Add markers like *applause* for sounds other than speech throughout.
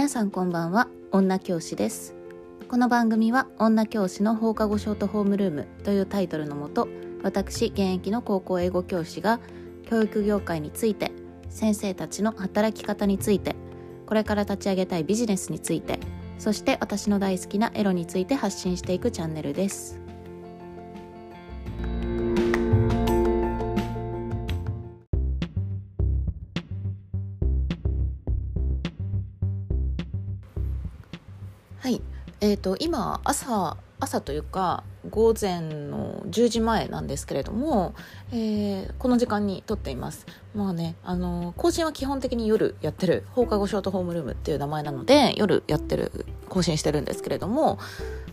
皆さんこんばんは。女教師です。この番組は女教師の放課後ショートホームルームというタイトルのもと私現役の高校英語教師が教育業界について先生たちの働き方についてこれから立ち上げたいビジネスについてそして私の大好きなエロについて発信していくチャンネルです。えーと、今朝朝というか午前の10時前なんですけれども、えー、この時間に撮っています。まあねあの更新は基本的に夜やってる。放課後ショートホームルームっていう名前なので夜やってる更新してるんですけれども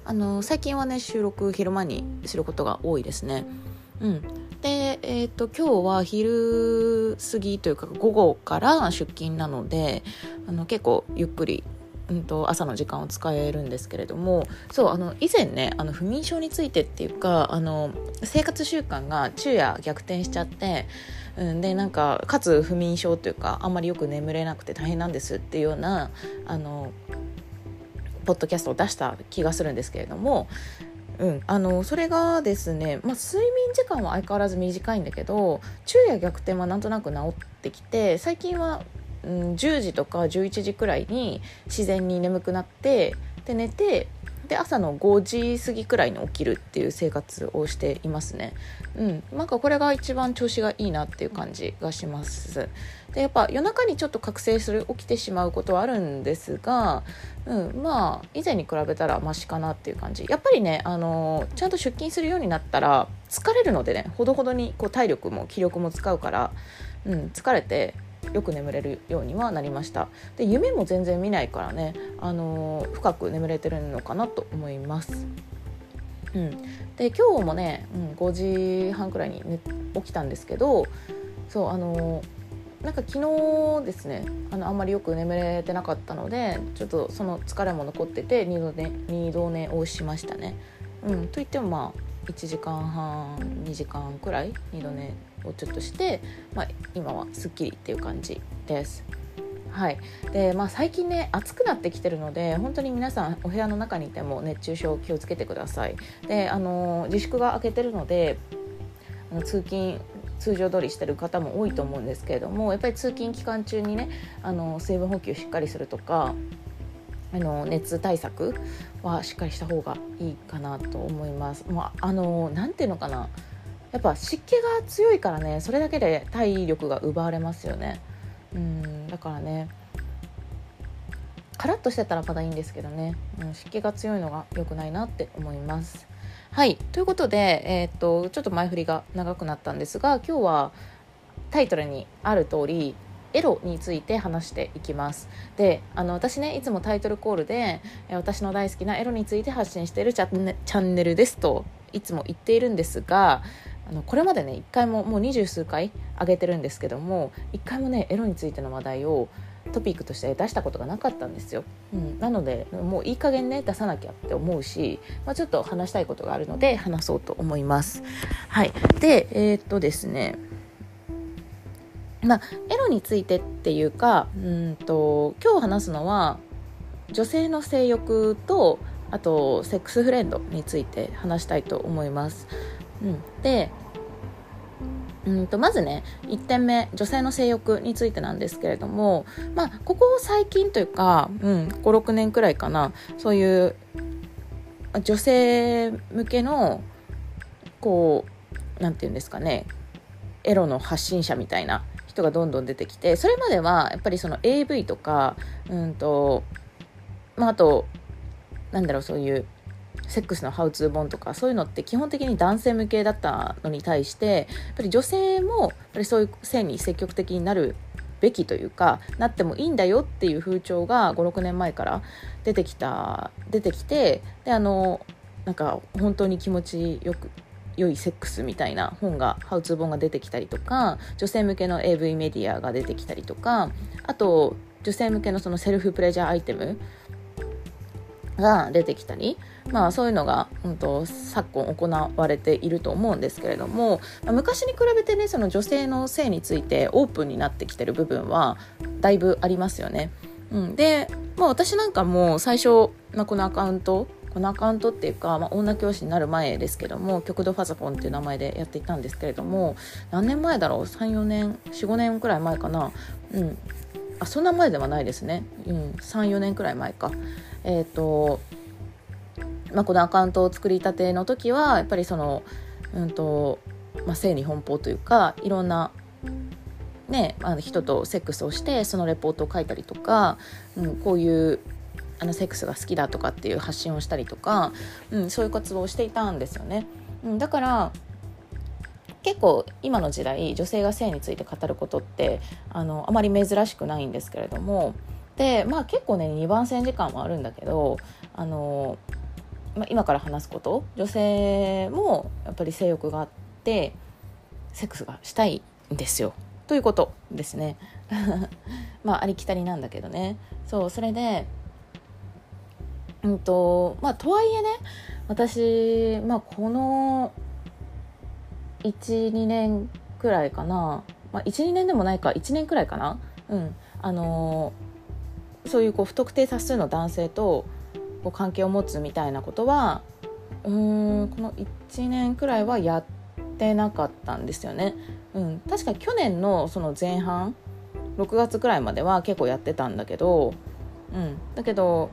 あの最近はね収録昼間にすることが多いですね。うん。で、えーと、今日は昼過ぎというか午後から出勤なのであの結構ゆっくりうんと、朝の時間を使えるんですけれどもそうあの以前ねあの不眠症についてっていうかあの生活習慣が昼夜逆転しちゃって、うん、でなんかかつ不眠症というかあんまりよく眠れなくて大変なんですっていうようなあのポッドキャストを出した気がするんですけれどもうん、あのそれがですね、まあ、睡眠時間は相変わらず短いんだけど昼夜逆転はなんとなく治ってきて最近はうん、10時とか11時くらいに自然に眠くなってで寝てで朝の5時過ぎくらいに起きるっていう生活をしていますね。うん、なんかこれが一番調子がいいなっていう感じがします。でやっぱ夜中にちょっと覚醒する起きてしまうことはあるんですが、うん、まあ以前に比べたらマシかなっていう感じ。やっぱりねあのちゃんと出勤するようになったら疲れるのでねほどほどにこう体力も気力も使うから、うん、疲れてよく眠れるようにはなりましたで夢も全然見ないからね、あのー、深く眠れてるのかなと思います。うん、で今日もね、うん、5時半くらいに、ね、起きたんですけどそうあのー、なんか昨日ですねあのあんまりよく眠れてなかったのでちょっとその疲れも残ってて二度寝二度寝をしましたね。うん、といってもまあ1時間半2時間くらい二度寝をちょっとして、まあ、今はすっきりっていう感じです。はいでまあ、最近ね暑くなってきてるので本当に皆さんお部屋の中にいても熱中症気をつけてくださいであの自粛が明けてるので通勤通常通りしてる方も多いと思うんですけれどもやっぱり通勤期間中にねあの水分補給しっかりするとかあの熱対策はしっかりした方がいいかなと思います。もうあのなんていうのかなやっぱ湿気が強いからねそれだけで体力が奪われますよね。うんだからねカラッとしてたらまだいいんですけどね、うん、湿気が強いのが良くないなって思います。はいということで、えー、っとちょっと前振りが長くなったんですが今日はタイトルにある通りエロについて話していきます。であの私ねいつもタイトルコールで私の大好きなエロについて発信しているチャンネルですといつも言っているんですがあのこれまでね一回ももう二十数回上げてるんですけども一回もねエロについての話題をトピックとして出したことがなかったんですよ、うん、なのでもういい加減ね出さなきゃって思うし、まあ、ちょっと話したいことがあるので話そうと思います。はい。でえー、っとですね。まあエロについてっていうかうんと今日話すのは女性の性欲とあとセックスフレンドについて話したいと思います。うん、でうんとまずね1点目女性の性欲についてなんですけれども、まあ、ここ最近というか、うん、56年くらいかなそういう女性向けのこうなんて言うんですかねエロの発信者みたいな人がどんどん出てきてそれまではやっぱりその AV とかうんとまああとなんだろうそういうセックスのハウツー本とかそういうのって基本的に男性向けだったのに対してやっぱり女性もやっぱりそういう性に積極的になるべきというかなってもいいんだよっていう風潮が56年前から出てきた出てきてであのなんか本当に気持ちよく良いセックスみたいな本がハウツー本が出てきたりとか女性向けの AV メディアが出てきたりとかあと女性向けのそのセルフプレジャーアイテムが出てきたりまあ、そういうのが、うんと、昨今行われていると思うんですけれども、まあ、昔に比べてねその女性の性についてオープンになってきてる部分はだいぶありますよね。うん、で、まあ、私なんかも最初、まあ、このアカウントこのアカウントっていうか、まあ、女教師になる前ですけども極度ファザポンっていう名前でやっていたんですけれども何年前だろう？34年？45年くらい前かな？うん。あそんな前ではないですね、うん、34年くらい前か。え、ー、と、まあ、このアカウントを作りたての時はやっぱりそのうんと、まあ、性に奔放というかいろんなね、あの人とセックスをしてそのレポートを書いたりとか、うん、こういうあのセックスが好きだとかっていう発信をしたりとか、うん、そういう活動をしていたんですよね。うん、だから結構今の時代女性が性について語ることってあのあまり珍しくないんですけれどもでまあ結構ね2番線時間もあるんだけどあの、まあ、今から話すこと女性もやっぱり性欲があってセックスがしたいんですよ。ということですね。*laughs* まあありきたりなんだけどね。そうそれでうんとまあとはいえね私、まあ、この12年くらいかな、まあ、12年でもないか1年くらいかな。うん。あのー、そういうこう不特定多数の男性とこう関係を持つみたいなことはうーんこの1年くらいはやってなかったんですよね。うん、確か去年のその前半6月くらいまでは結構やってたんだけど、うん、だけど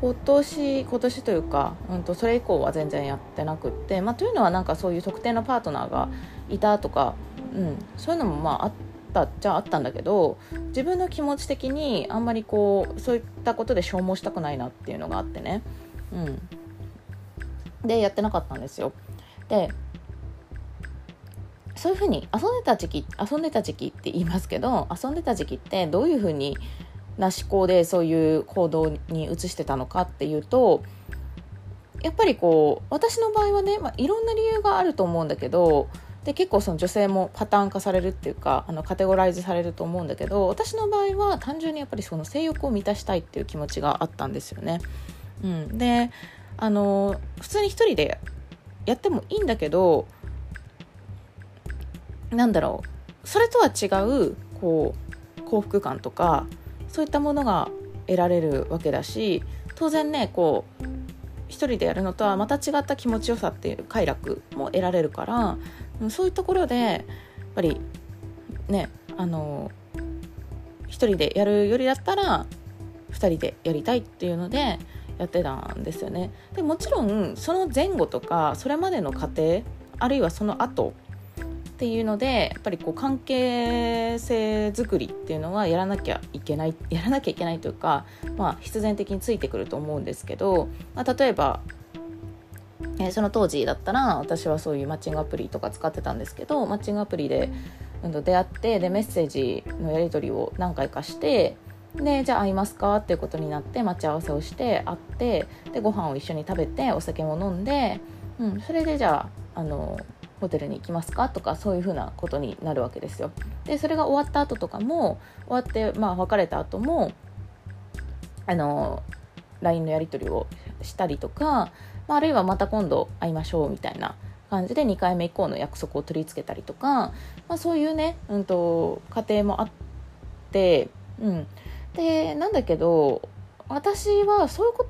今年今年というか、うん、とそれ以降は全然やってなくって、まあ、というのはなんかそういう特定のパートナーがいたとか、うん、そういうのもまああったっちゃあったんだけど自分の気持ち的にあんまりこうそういったことで消耗したくないなっていうのがあってね、うん、でやってなかったんですよ。でそういうふうに遊んでた時期遊んでた時期って言いますけど遊んでた時期ってどういうふうにな思考でそういう行動に移してたのかっていうとやっぱりこう私の場合はね、まあ、いろんな理由があると思うんだけどで結構その女性もパターン化されるっていうかあのカテゴライズされると思うんだけど私の場合は単純にやっぱりその性欲を満たしたいっていう気持ちがあったんですよね。うん、であの普通に一人でやってもいいんだけどなんだろうそれとは違うこう幸福感とかそういったものが得られるわけだし当然ねこう一人でやるのとはまた違った気持ちよさっていう快楽も得られるからそういうところでやっぱりねあの一人でやるよりだったら2人でやりたいっていうのでやってたんですよね。でもちろんその前後とかそれまでの過程あるいはその後っていうのでやっぱりこう関係性作りっていうのはやらなきゃいけないやらなきゃいけないというか、まあ、必然的についてくると思うんですけど、まあ、例えばえー、その当時だったら私はそういうマッチングアプリとか使ってたんですけどマッチングアプリで、うん、出会ってでメッセージのやり取りを何回かしてでじゃあ会いますかっていうことになって待ち合わせをして会ってでご飯を一緒に食べてお酒も飲んで、うん、それでじゃああのホテルに行きますかとかそういうふうなことになるわけですよ。でそれが終わった後とかも終わって、まあ、別れた後もあの LINE のやり取りをしたりとか、まあ、あるいはまた今度会いましょうみたいな感じで2回目以降の約束を取り付けたりとか、まあ、そういうね、うんと、家庭もあって、うん、でなんだけど私はそういうこ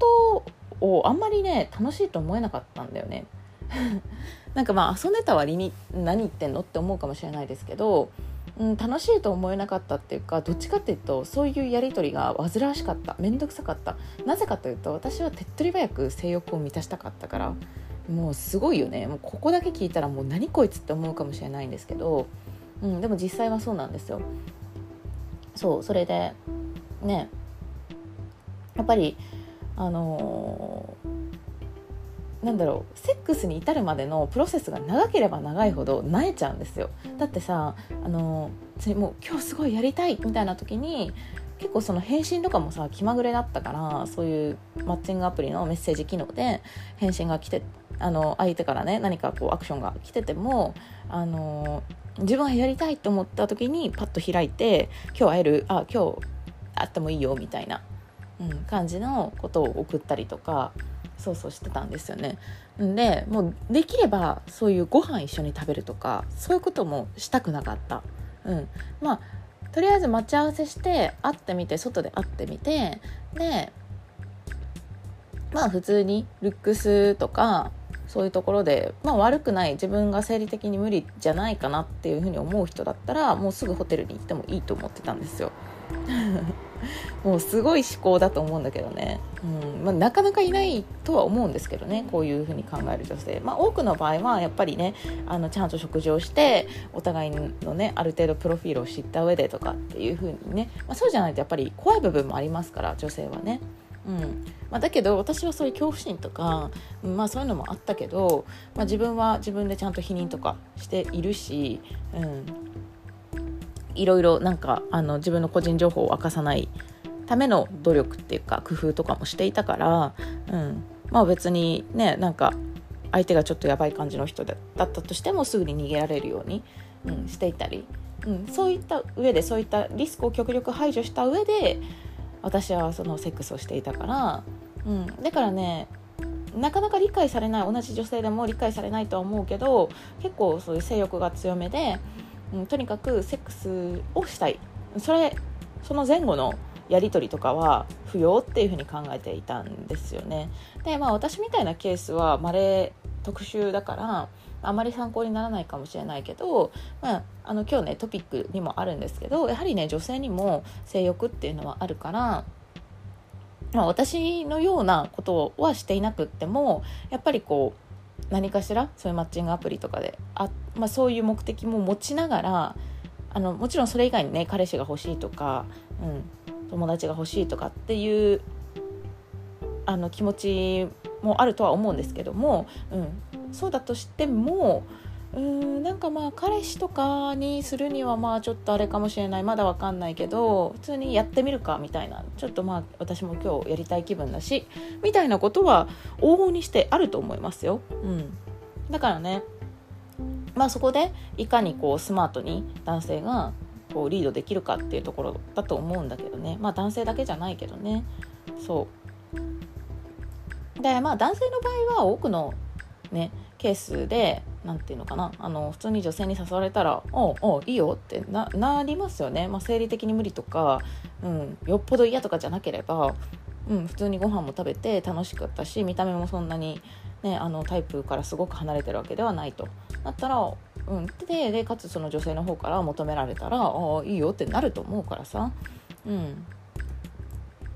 とをあんまりね楽しいと思えなかったんだよね。*laughs* なんかまあ遊んでた割に何言ってんのって思うかもしれないですけど、うん、楽しいと思えなかったっていうかどっちかっていうとそういうやり取りが煩わしかった。面倒くさかった。なぜかというと私は手っ取り早く性欲を満たしたかったからもうすごいよね。もうここだけ聞いたらもう何こいつって思うかもしれないんですけど、うん、でも実際はそうなんですよ。そうそれでねやっぱりあのーなんだろうセックスに至るまでのプロセスが長ければ長いほど萎えちゃうんですよ。だってさあのもう今日すごいやりたいみたいな時に結構その返信とかもさ気まぐれだったからそういうマッチングアプリのメッセージ機能で返信が来てあの相手からね何かこうアクションが来ててもあの自分はやりたいと思った時にパッと開いて「今日会えるあ今日会ってもいいよ」みたいな、うん、感じのことを送ったりとかそうそうしてたんですよね。でもうできればそういうご飯一緒に食べるとかそういうこともしたくなかった。うん、まあとりあえず待ち合わせして会ってみて外で会ってみてでまあ普通にルックスとかそういうところで、まあ、悪くない自分が生理的に無理じゃないかなっていうふうに思う人だったらもうすぐホテルに行ってもいいと思ってたんですよ。*laughs* もうすごい思考だと思うんだけどね、うん。まあ、なかなかいないとは思うんですけどね。こういうふうに考える女性、まあ、多くの場合はやっぱりねあのちゃんと食事をしてお互いのねある程度プロフィールを知った上でとかっていうふうにね、まあ、そうじゃないとやっぱり怖い部分もありますから女性はね。うん。まあ、だけど私はそういう恐怖心とか、まあ、そういうのもあったけど、まあ、自分は自分でちゃんと否認とかしているし、うん、いろいろなんかあの自分の個人情報を明かさないための努力っていうか工夫とかもしていたから、うん、まあ別にねなんか相手がちょっとやばい感じの人だったとしてもすぐに逃げられるように、うん、していたり、うん、そういった上でそういったリスクを極力排除した上で私はそのセックスをしていたから、うん、だからねなかなか理解されない同じ女性でも理解されないとは思うけど結構そういう性欲が強めで、うん、とにかくセックスをしたいそれその前後のやり取りとかは不要っていうふうに考えていたんですよね。でまあ私みたいなケースは稀特殊だからあまり参考にならないかもしれないけど、まあ、あの今日ねトピックにもあるんですけどやはりね女性にも性欲っていうのはあるから、まあ、私のようなことはしていなくってもやっぱりこう何かしらそういうマッチングアプリとかで。あ、まあ、そういう目的も持ちながらあのもちろんそれ以外にね彼氏が欲しいとか、うん、友達が欲しいとかっていうあの気持ちもあるとは思うんですけども、うん、そうだとしてもうんなんかまあ彼氏とかにするにはまあちょっとあれかもしれない。まだわかんないけど普通にやってみるかみたいな。ちょっとまあ私も今日やりたい気分だしみたいなことは往々にしてあると思いますよ。うん、だからねまあそこでいかにこうスマートに男性がこうリードできるかっていうところだと思うんだけどね。まあ男性だけじゃないけどね。そう。でまあ男性の場合は多くのねケースで何て言うのかなあの普通に女性に誘われたら「おうおういいよ」ってなりますよね、まあ、生理的に無理とか、うん、よっぽど嫌とかじゃなければ、うん、普通にご飯も食べて楽しかったし見た目もそんなに、ね、あのタイプからすごく離れてるわけではないと。なったら、うん、ででかつその女性の方から求められたら「ああいいよ」ってなると思うからさ。うん。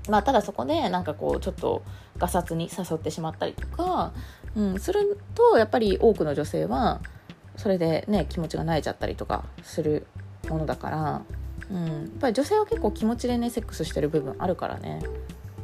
まあ、ただそこでなんかこうちょっとがさつに誘ってしまったりとか、うん、するとやっぱり多くの女性はそれでね気持ちが慣れちゃったりとかするものだから、うん、やっぱり女性は結構気持ちでねセックスしてる部分あるからね。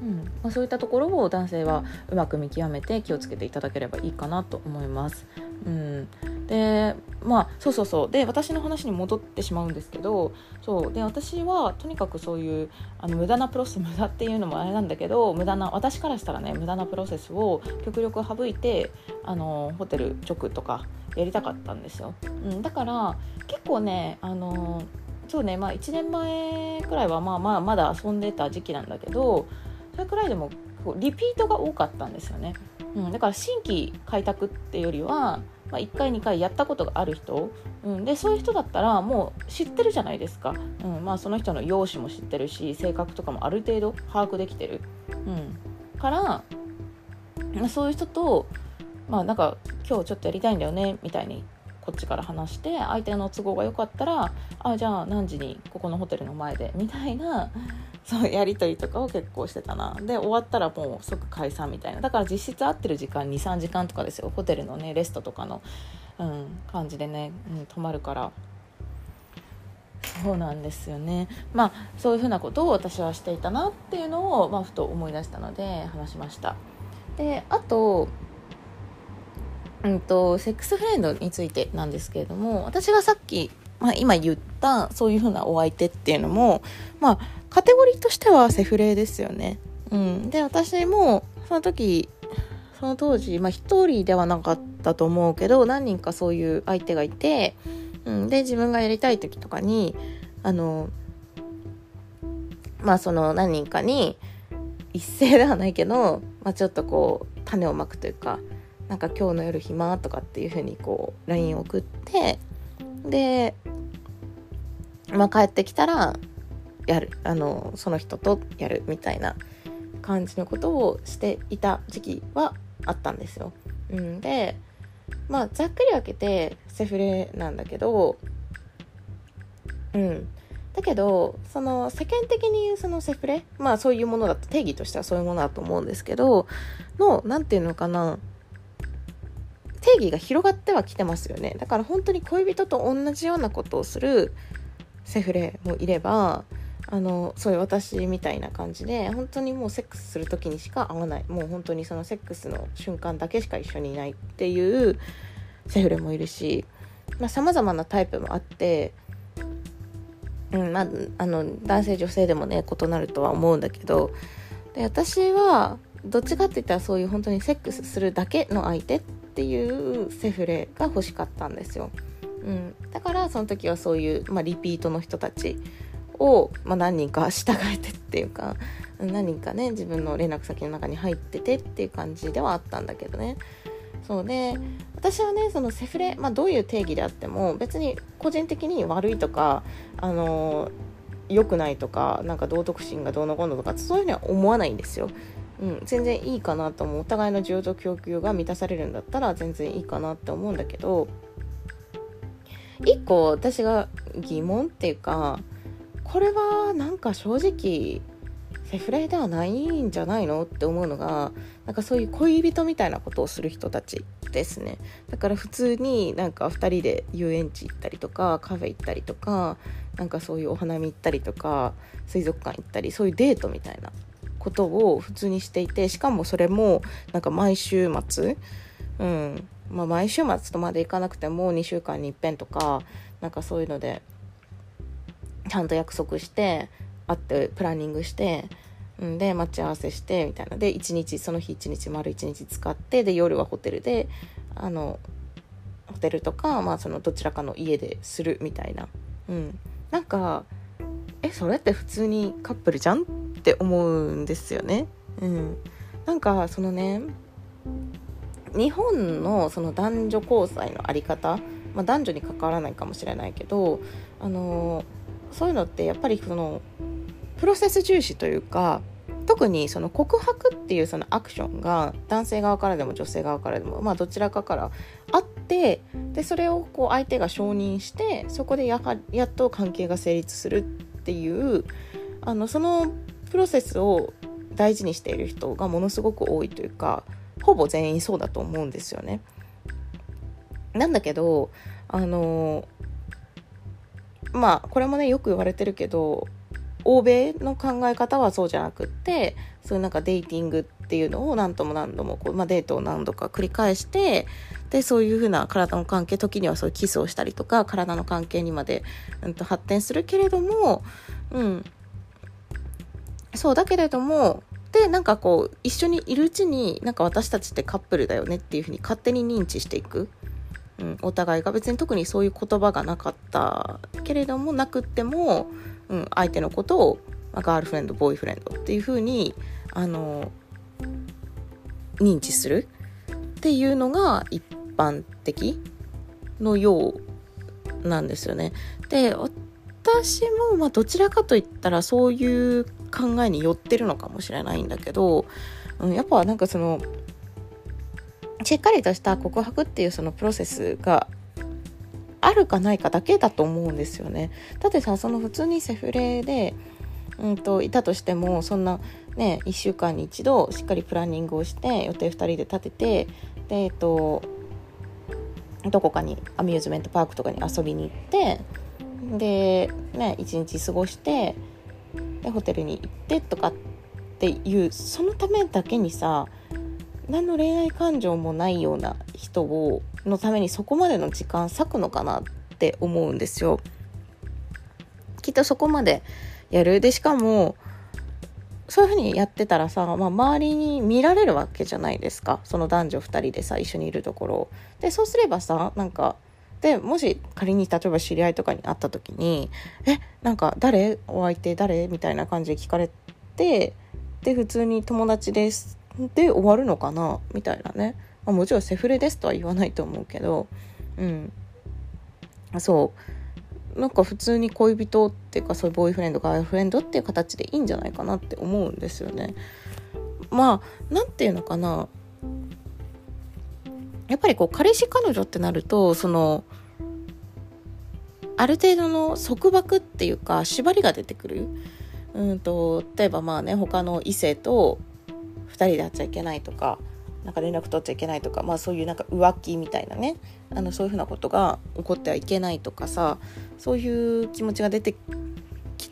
うん。まあ、そういったところを男性はうまく見極めて気をつけていただければいいかなと思います。うん、でまあそうそうそう。で私の話に戻ってしまうんですけどそう。で私はとにかくそういうあの無駄なプロセス無駄っていうのもあれなんだけど無駄な私からしたらね無駄なプロセスを極力省いてあのホテル直とかやりたかったんですよ。うん、だから結構ねあのそうねまあ1年前くらいはまあまあまだ遊んでた時期なんだけどそれくらいでもリピートが多かったんですよね。うん、だから新規開拓ってよりはまあ、1回2回やったことがある人、うん、でそういう人だったらもう知ってるじゃないですか、うんまあ、その人の容姿も知ってるし性格とかもある程度把握できてる、うん、から、まあ、そういう人と、まあ、なんか今日ちょっとやりたいんだよねみたいにこっちから話して相手の都合が良かったらあじゃあ何時にここのホテルの前でみたいな *laughs* そうやり取りとかを結構してたな。で終わったらもう即解散みたいな。だから実質会ってる時間23時間とかですよ。ホテルのねレストとかの、うん、感じでね、うん、泊まるから。そうなんですよね。まあそういうふうなことを私はしていたなっていうのを、まあ、ふと思い出したので話しました。であとうんとセックスフレンドについてなんですけれども私がさっきまあ、今言ったそういうふうなお相手っていうのも、まあ、カテゴリーとしてはセフレですよね。うん、で私もその時その当時、まあ、1人ではなかったと思うけど何人かそういう相手がいて、うん、で自分がやりたい時とかにあのまあその何人かに一斉ではないけど、まあ、ちょっとこう種をまくというかなんか今日の夜暇とかっていうふうにこう LINE 送ってでまあ、帰ってきたらやるあのその人とやるみたいな感じのことをしていた時期はあったんですよ。うん、でまあざっくり分けてセフレなんだけどうんだけどその世間的に言うそのセフレまあそういうものだと定義としてはそういうものだと思うんですけどの何て言うのかな定義が広がってはきてますよね。だから本当に恋人と同じようなことをするセフレもいればあのそういう私みたいな感じで本当にもうセックスする時にしか会わない。もう本当にそのセックスの瞬間だけしか一緒にいないっていうセフレもいるしさまざ、まなタイプもあって、うんまあ、あの男性女性でもね異なるとは思うんだけどで私はどっちかって言ったらそういう本当にセックスするだけの相手っていうセフレが欲しかったんですよ。うん、だからその時はそういう、まあ、リピートの人たちを、まあ、何人か従えてっていうか何人かね自分の連絡先の中に入っててっていう感じではあったんだけどねそうで私はねそのセフレ、まあ、どういう定義であっても別に個人的に悪いとかあの良くないとかなんか道徳心がどうのこうのとかそういうふうには思わないんですよ。うん、全然いいかなと思う。お互いの需要と供給が満たされるんだったら全然いいかなって思うんだけど一個私が疑問っていうかこれはなんか正直セフレではないんじゃないのって思うのがなんかそういう恋人みたいなことをする人たちですね。だから普通になんか2人で遊園地行ったりとかカフェ行ったりとかなんかそういうお花見行ったりとか水族館行ったりそういうデートみたいなことを普通にしていてしかもそれもなんか毎週末うん。まあ毎週末とまで行かなくても2週間にいっぺんとかなんかそういうのでちゃんと約束して会ってプランニングしてん。で待ち合わせしてみたいな。で1日その日1日丸1日使ってで夜はホテルであのホテルとか、まあ、そのどちらかの家でするみたいな、うん、なんかえそれって普通にカップルじゃんって思うんですよね。うん、なんかそのね日本のその男女交際の在り方、まあ、男女に関わらないかもしれないけどあのそういうのってやっぱりそのプロセス重視というか特にその告白っていうそのアクションが男性側からでも女性側からでもまあどちらかからあってでそれをこう相手が承認してそこでやはやっと関係が成立するっていうあのそのプロセスを大事にしている人がものすごく多いというかほぼ全員そうだと思うんですよね。なんだけどあのまあこれもねよく言われてるけど欧米の考え方はそうじゃなくってそういうなんかデーティングっていうのを何度も何度もこう、まあ、デートを何度か繰り返してでそういうふうな体の関係時にはそういうキスをしたりとか体の関係にまで、うん、と発展するけれどもうんそうだけれどもでなんかこう一緒にいるうちになんか私たちってカップルだよねっていうふうに勝手に認知していく。うん、お互いが別に特にそういう言葉がなかったけれどもなくっても、うん、相手のことを、まあ、ガールフレンドボーイフレンドっていうふうにあの認知するっていうのが一般的のようなんですよね。で私もまどちらかといったらそういう考えに寄ってるのかもしれないんだけど、うん、やっぱなんかそのしっかりとした告白っていうそのプロセスがあるかないかだけだと思うんですよね。だってさその普通にセフレで、うんと、いたとしてもそんなね1週間に一度しっかりプランニングをして予定2人で立ててでえっとどこかにアミューズメントパークとかに遊びに行ってでね一日過ごしてでホテルに行ってとかっていうそのためだけにさ何の恋愛感情もないような人をのためにそこまでの時間割くのかなって思うんですよ。きっとそこまでやる。でしかもそういうふうにやってたらさ、まあ、周りに見られるわけじゃないですか。その男女2人でさ一緒にいるところでそうすればさなんかでもし仮に例えば知り合いとかに会った時に「えなんか誰？お相手誰?」みたいな感じで聞かれてで普通に友達です。で終わるのかな？みたいなね、まあ、もちろんセフレですとは言わないと思うけどうん。そう。なんか普通に恋人っていうかそういうボーイフレンドガールフレンドっていう形でいいんじゃないかなって思うんですよね。まあなんていうのかな。やっぱりこう彼氏彼女ってなるとそのある程度の束縛っていうか縛りが出てくる。うんと例えばまあね他の異性と2人で会っちゃいけないとかなんか連絡取っちゃいけないとか、まあ、そういうなんか浮気みたいなねあのそういうふうなことが起こってはいけないとかさそういう気持ちが出てき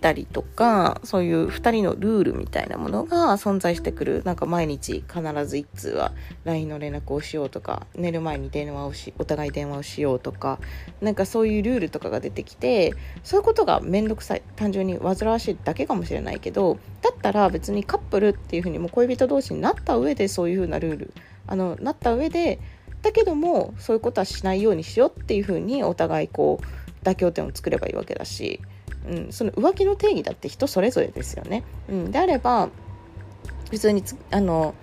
たりとかそういう2人のルールみたいなものが存在してくる。なんか毎日必ず1通は LINE の連絡をしようとか寝る前に電話をしお互い電話をしようとかなんかそういうルールとかが出てきてそういうことが面倒くさい。単純に煩わしいだけかもしれないけどだったら別にカップルっていうふうにも恋人同士になった上でそういうふうなルールあのなった上でだけどもそういうことはしないようにしようっていうふうにお互いこう妥協点を作ればいいわけだしうん、その浮気の定義だって人それぞれですよね。うん、であれば普通にあの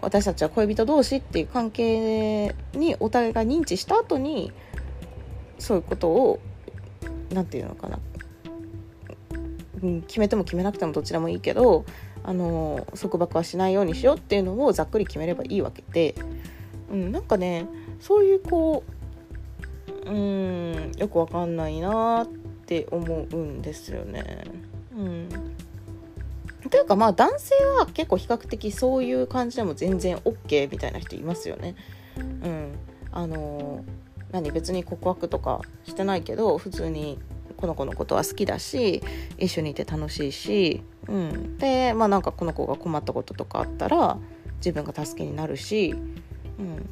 私たちは恋人同士っていう関係にお互いが認知した後にそういうことを何て言うのかな、うん、決めても決めなくてもどちらもいいけどあの束縛はしないようにしようっていうのをざっくり決めればいいわけで、うん、なんかねそういうこううんよくわかんないなって思うんですよね。うん、というかまあ男性は結構比較的そういう感じでも全然 OK みたいな人いますよね。うん、あの何別に告白とかしてないけど普通にこの子のことは好きだし一緒にいて楽しいし、うん、でまあなんかこの子が困ったこととかあったら自分が助けになるし、うん、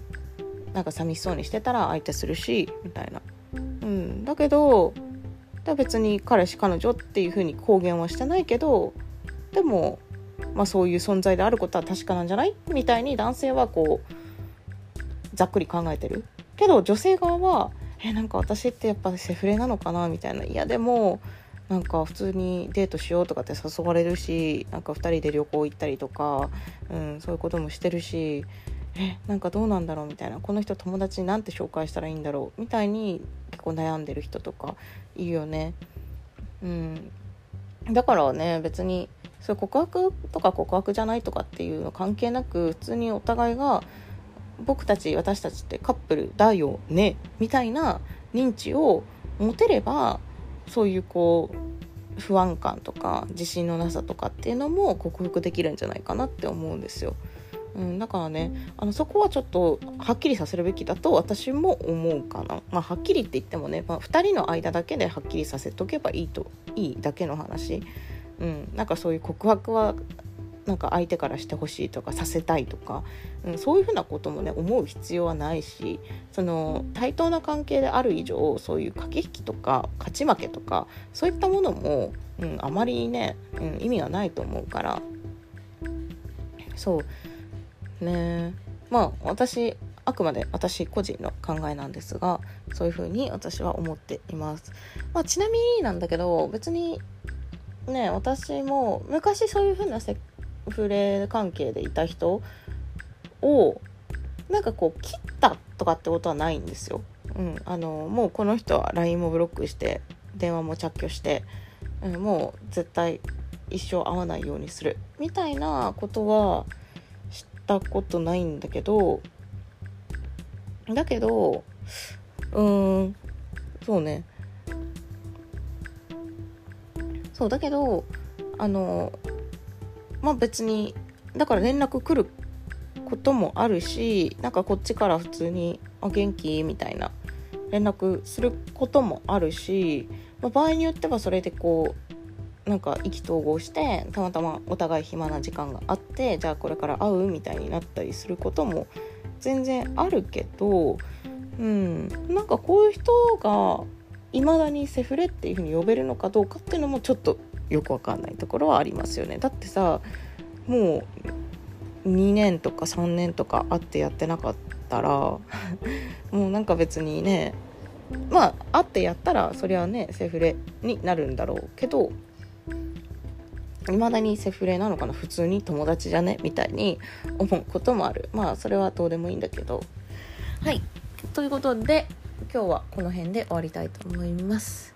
なんか寂しそうにしてたら相手するしみたいな。うん、だけどで別に彼氏彼女っていうふうに公言はしてないけどでも、まあ、そういう存在であることは確かなんじゃない？みたいに男性はこうざっくり考えてる。けど女性側はえなんか私ってやっぱセフレなのかな？みたいな。いやでもなんか普通にデートしようとかって誘われるしなんか2人で旅行行ったりとか、うん、そういうこともしてるしえなんかどうなんだろう？みたいなこの人友達になんて紹介したらいいんだろう？みたいに結構悩んでる人とかいいよね。うん、だからね別にそれ告白とか告白じゃないとかっていうの関係なく普通にお互いが僕たち私たちってカップルだよね？みたいな認知を持てればそういうこう不安感とか自信のなさとかっていうのも克服できるんじゃないかなって思うんですよ。うん、だからねあのそこはちょっとはっきりさせるべきだと私も思うかな、まあ、はっきりって言ってもね、まあ、2人の間だけではっきりさせとけばいいといいだけの話、うん、なんかそういう告白はなんか相手からしてほしいとかさせたいとか、うん、そういうふうなこともね思う必要はないしその対等な関係である以上そういう駆け引きとか勝ち負けとかそういったものも、うん、あまりね、うん、意味がないと思うから。そう。ね。まあ私あくまで私個人の考えなんですがそういうふうに私は思っています、まあ、ちなみになんだけど別にね私も昔そういうふうなセフレ関係でいた人をなんかこう切ったとかってことはないんですよ、うん、あのもうこの人は LINE もブロックして電話も着去して、うん、もう絶対一生会わないようにする。みたいなことはたことないんだけどだけどうーんそうねそうだけどあのまあ別にだから連絡来ることもあるしなんかこっちから普通に「あ元気?」みたいな連絡することもあるし、まあ、場合によってはそれでこうなんか意気投合してたまたまお互い暇な時間があってじゃあこれから会うみたいになったりすることも全然あるけど、うん、なんかこういう人がいまだにセフレっていうふうに呼べるのかどうかっていうのもちょっとよくわかんないところはありますよね。だってさもう2年とか3年とか会ってやってなかったら *laughs* もうなんか別にねまあ会ってやったらそりゃねセフレになるんだろうけどいまだにセフレなのかな？普通に友達じゃね？みたいに思うこともある。まあそれはどうでもいいんだけど。はい。ということで今日はこの辺で終わりたいと思います。